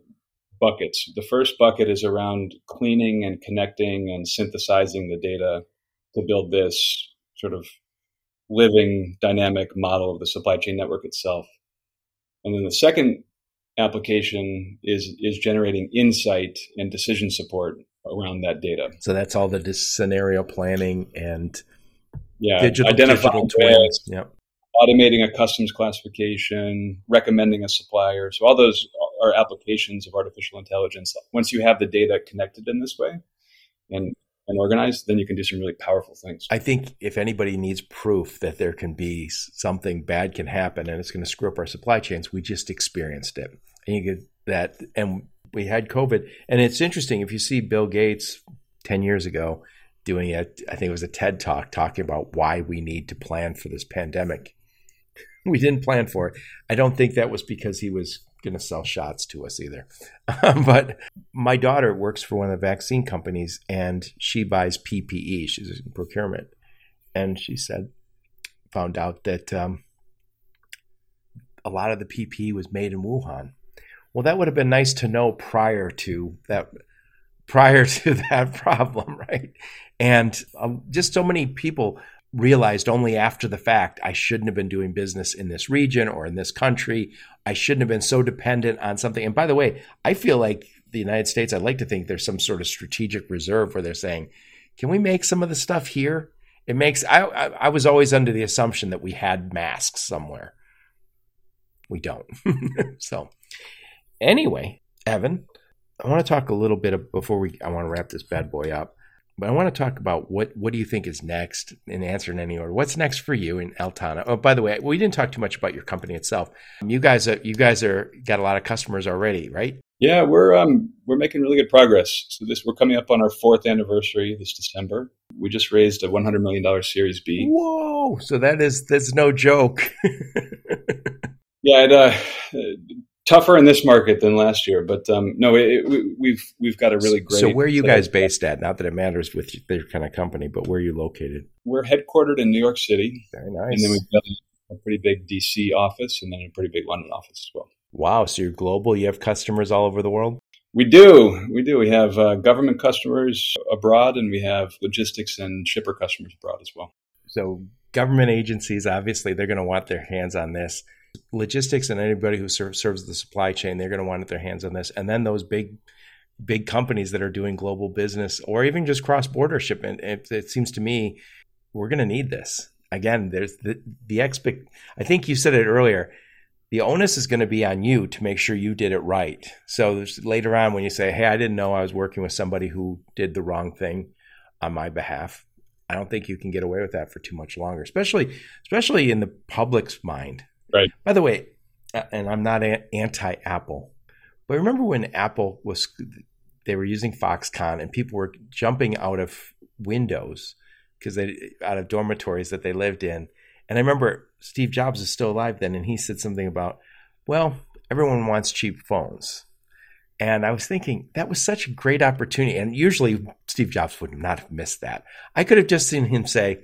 buckets. The first bucket is around cleaning and connecting and synthesizing the data to build this sort of living dynamic model of the supply chain network itself. And then the second application is is generating insight and decision support around that data. So that's all the scenario planning and Yeah, digital, identifying digital. Yep. automating a customs classification, recommending a supplier. So all those are applications of artificial intelligence. Once you have the data connected in this way and, and organized, then you can do some really powerful things. I think if anybody needs proof that there can be something bad can happen and it's going to screw up our supply chains, we just experienced it. And you get that, and we had COVID. And it's interesting if you see Bill Gates ten years ago doing it. I think it was a TED talk talking about why we need to plan for this pandemic. We didn't plan for it. I don't think that was because he was going to sell shots to us either. but my daughter works for one of the vaccine companies and she buys PPE. She's in procurement. And she said, found out that um, a lot of the PPE was made in Wuhan. Well, that would have been nice to know prior to that prior to that problem, right? And um, just so many people realized only after the fact I shouldn't have been doing business in this region or in this country. I shouldn't have been so dependent on something. And by the way, I feel like the United States, I'd like to think there's some sort of strategic reserve where they're saying, can we make some of the stuff here? It makes, I, I, I was always under the assumption that we had masks somewhere. We don't. so, anyway, Evan, I want to talk a little bit of, before we, I want to wrap this bad boy up. But I want to talk about what what do you think is next in answer in any order. What's next for you in Altana? Oh, by the way, we didn't talk too much about your company itself. You guys are you guys are got a lot of customers already, right? Yeah, we're um we're making really good progress. So this we're coming up on our fourth anniversary this December. We just raised a one hundred million dollar Series B. Whoa! So that is that's no joke. Yeah, it, uh, tougher in this market than last year, but um, no, it, it, we, we've we've got a really great. so where are you guys based at? Not that it matters with your kind of company, but where are you located? We're headquartered in New York City, Very nice. and then we've got a pretty big DC office, and then a pretty big London office as well. wow! So you're global. You have customers all over the world. We do, we do. We have uh, government customers abroad, and we have logistics and shipper customers abroad as well. So government agencies, obviously, they're going to want their hands on this. Logistics and anybody who ser- serves the supply chain, they're going to want their hands on this. And then those big, big companies that are doing global business or even just cross border shipment. It, it seems to me we're going to need this again. There's the the expect. I think you said it earlier. The onus is going to be on you to make sure you did it right. So later on, when you say, "Hey, I didn't know I was working with somebody who did the wrong thing on my behalf," I don't think you can get away with that for too much longer, especially especially in the public's mind. Right. By the way, uh, and I'm not a- anti-Apple, but remember when Apple was they were using Foxconn and people were jumping out of windows because they out of dormitories that they lived in. And I remember Steve Jobs is still alive then, and he said something about, well, everyone wants cheap phones. And I was thinking that was such a great opportunity. And usually Steve Jobs would not have missed that. I could have just seen him say,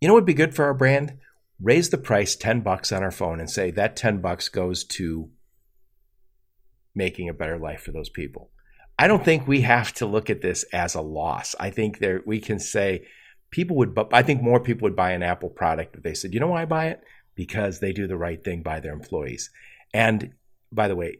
you know what would be good for our brand? Raise the price 10 bucks on our phone and say that 10 bucks goes to making a better life for those people. I don't think we have to look at this as a loss. I think there we can say people would but I think more people would buy an Apple product if they said, "You know why I buy it? Because they do the right thing by their employees." And by the way,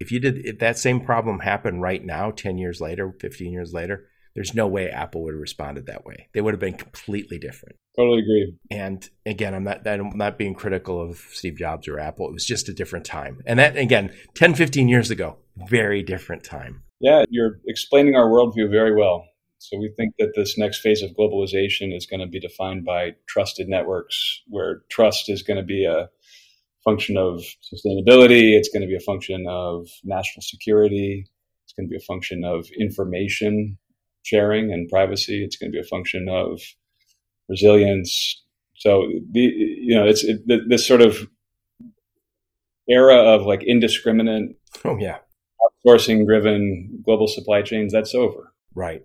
if you did if that same problem happened right now 10 years later, 15 years later, there's no way Apple would have responded that way. They would have been completely different. Totally agree. And again, I'm not I'm not being critical of Steve Jobs or Apple. It was just a different time. And that again, 10, 15 years ago, very different time. Yeah, you're explaining our worldview very well. So we think that this next phase of globalization is going to be defined by trusted networks, where trust is going to be a function of sustainability. It's going to be a function of national security. It's going to be a function of information sharing and privacy. It's going to be a function of resilience. So the you know it's it, this sort of era of like indiscriminate Oh yeah. outsourcing driven global supply chains that's over. Right.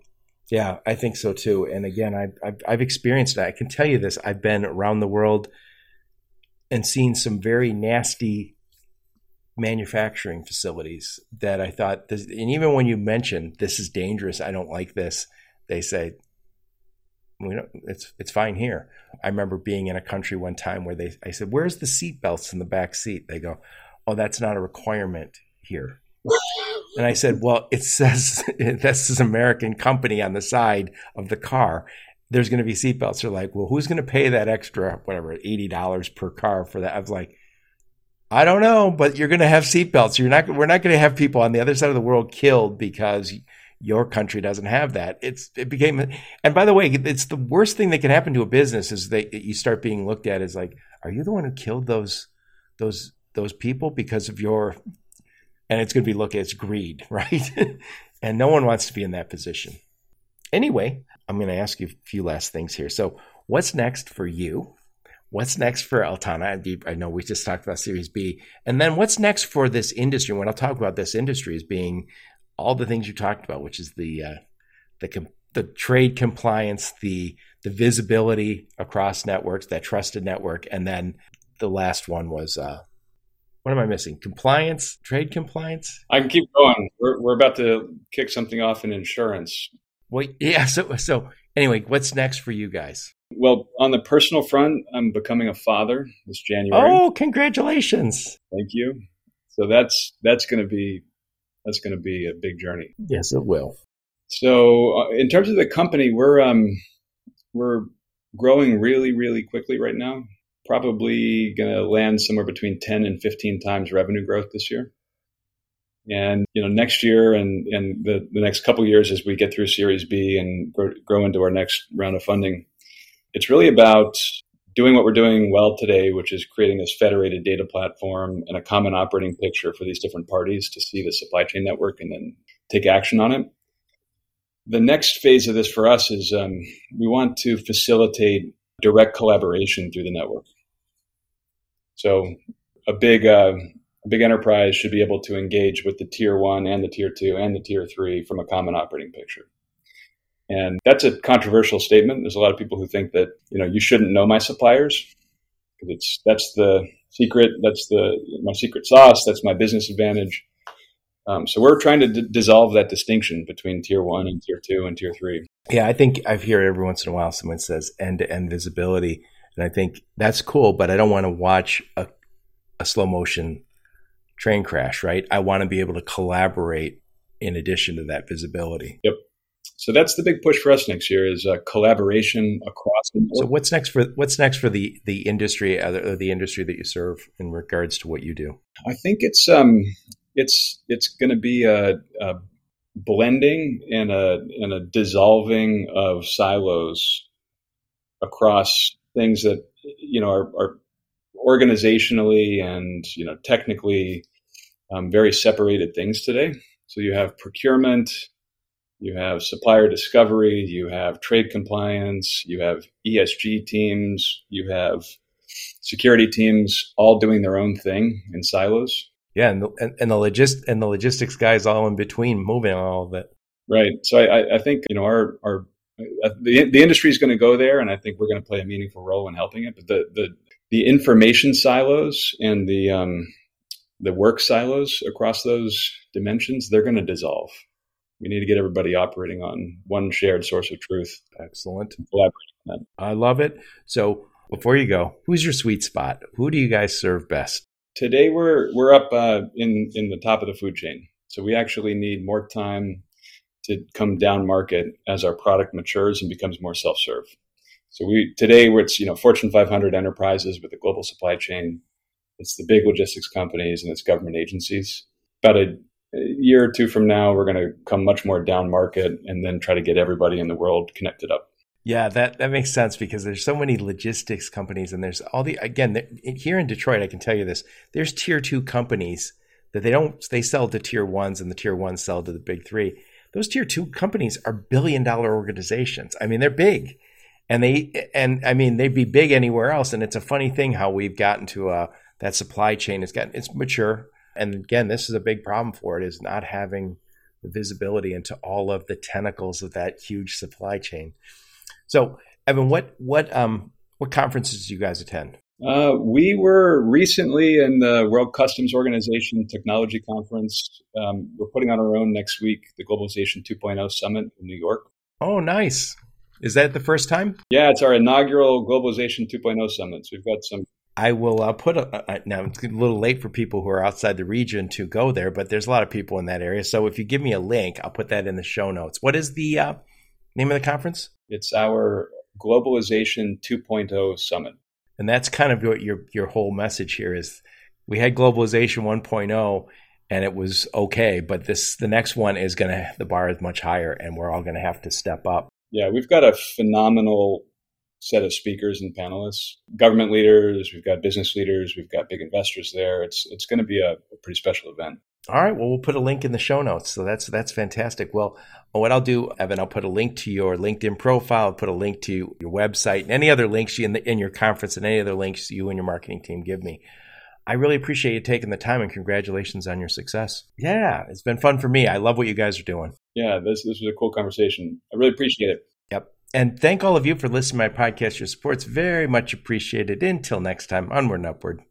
Yeah, I think so too. And again, I've, I've, I've experienced that. I can tell you this. I've been around the world and seen some very nasty manufacturing facilities that I thought, this, and even when you mention this is dangerous, I don't like this, they say, we don't, it's it's fine here. I remember being in a country one time where they I said, "Where's the seat belts in the back seat?" They go, "Oh, that's not a requirement here." And I said, "Well, it says that's this is American company on the side of the car. there's going to be seatbelts. They're like, well, who's going to pay that extra, whatever, $80 per car for that? I was like, I don't know, but you're going to have seatbelts. You're not, we're not going to have people on the other side of the world killed because your country doesn't have that. It's, it became, and by the way, it's the worst thing that can happen to a business is that you start being looked at as like, are you the one who killed those, those, those people because of your, and it's going to be looked at as greed, right? and no one wants to be in that position. Anyway, I'm going to ask you a few last things here. So, what's next for you? What's next for Altana? I know we just talked about Series B. And then what's next for this industry? When I'll talk about this industry as being all the things you talked about, which is the uh, the the trade compliance, the the visibility across networks, that trusted network, and then the last one was uh, what am I missing? Compliance, trade compliance. I can keep going. We're we're about to kick something off in insurance. Wait, yeah. So, so anyway, what's next for you guys? Well, on the personal front, I'm becoming a father this January. Oh, congratulations! Thank you. So that's that's going to be that's going to be a big journey. Yes, it will. So, uh, in terms of the company, we're um we're growing really really quickly right now. Probably going to land somewhere between 10 and 15 times revenue growth this year. And you know, next year and and the, the next couple years as we get through Series B and grow, grow into our next round of funding, it's really about doing what we're doing well today, which is creating this federated data platform and a common operating picture for these different parties to see the supply chain network and then take action on it. The next phase of this for us is um, we want to facilitate direct collaboration through the network. So, a big uh, a big enterprise should be able to engage with the tier one and the tier two and the tier three from a common operating picture. And that's a controversial statement. There's a lot of people who think that, you know, you shouldn't know my suppliers because it's, that's the secret. That's the, my secret sauce. That's my business advantage. Um, so we're trying to d- dissolve that distinction between tier one and tier two and tier three. Yeah, I think I've heard every once in a while someone says end to end visibility. And I think that's cool, but I don't want to watch a, a slow motion train crash, right? I want to be able to collaborate in addition to that visibility. Yep. So that's the big push for us next year is uh, collaboration across. So what's next for what's next for the the industry or the industry that you serve in regards to what you do? I think it's um it's it's going to be a, a, blending and a and a dissolving of silos across things that you know are, are organizationally and you know technically um, very separated things today. So you have procurement, you have supplier discovery, you have trade compliance, you have ESG teams, you have security teams, all doing their own thing in silos. Yeah, and the, and, the logist and the logistics guys all in between moving all of it. Right. So I, I think you know our our uh, the the industry is going to go there, and I think we're going to play a meaningful role in helping it. But the the the information silos and the um, the work silos across those dimensions they're going to dissolve. We need to get everybody operating on one shared source of truth. Excellent. I love it. So before you go, who's your sweet spot? Who do you guys serve best? Today we're we're up uh, in in the top of the food chain. So we actually need more time to come down market as our product matures and becomes more self serve. So we today we're it's you know Fortune 500 enterprises with a global supply chain. It's the big logistics companies and it's government agencies. About a year or two from now, we're going to come much more down market and then try to get everybody in the world connected up. Yeah, that, that makes sense because there's so many logistics companies and there's all the again here in Detroit. I can tell you this: there's tier two companies that they don't they sell to tier ones and the tier ones sell to the big three. Those tier two companies are billion dollar organizations. I mean, they're big and they and I mean they'd be big anywhere else. And it's a funny thing how we've gotten to uh, that supply chain. It's gotten it's mature, and again, this is a big problem for it is not having the visibility into all of the tentacles of that huge supply chain. So, Evan, what what um what conferences do you guys attend? Uh, we were recently in the World Customs Organization Technology Conference. Um, we're putting on our own next week, the Globalization 2.0 Summit in New York. Oh, nice. Is that the first time? Yeah, it's our inaugural Globalization 2.0 Summit. So we've got some. I will uh, put a, now. It's a little late for people who are outside the region to go there, but there's a lot of people in that area. So if you give me a link, I'll put that in the show notes. What is the uh, name of the conference? It's our Globalization 2.0 Summit. And that's kind of what your your whole message here is. We had globalization 1.0 and it was okay, but this the next one is going to the bar is much higher and we're all going to have to step up. Yeah, we've got a phenomenal set of speakers and panelists, government leaders, we've got business leaders, we've got big investors there. It's it's going to be a, a pretty special event. All right. Well, we'll put a link in the show notes. So that's that's fantastic. Well, what I'll do, Evan, I'll put a link to your LinkedIn profile, I'll put a link to your website, and any other links in, the, in your conference, and any other links you and your marketing team give me. I really appreciate you taking the time, and congratulations on your success. Yeah, it's been fun for me. I love what you guys are doing. Yeah, this this was a cool conversation. I really appreciate it. Yep. And thank all of you for listening to my podcast. Your support's very much appreciated. Until next time, onward and upward.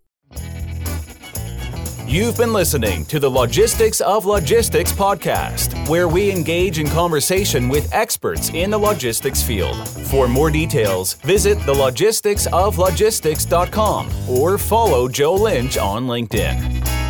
You've been listening to the Logistics of Logistics podcast, where we engage in conversation with experts in the logistics field. For more details, visit thelogisticsoflogistics.com or follow Joe Lynch on LinkedIn.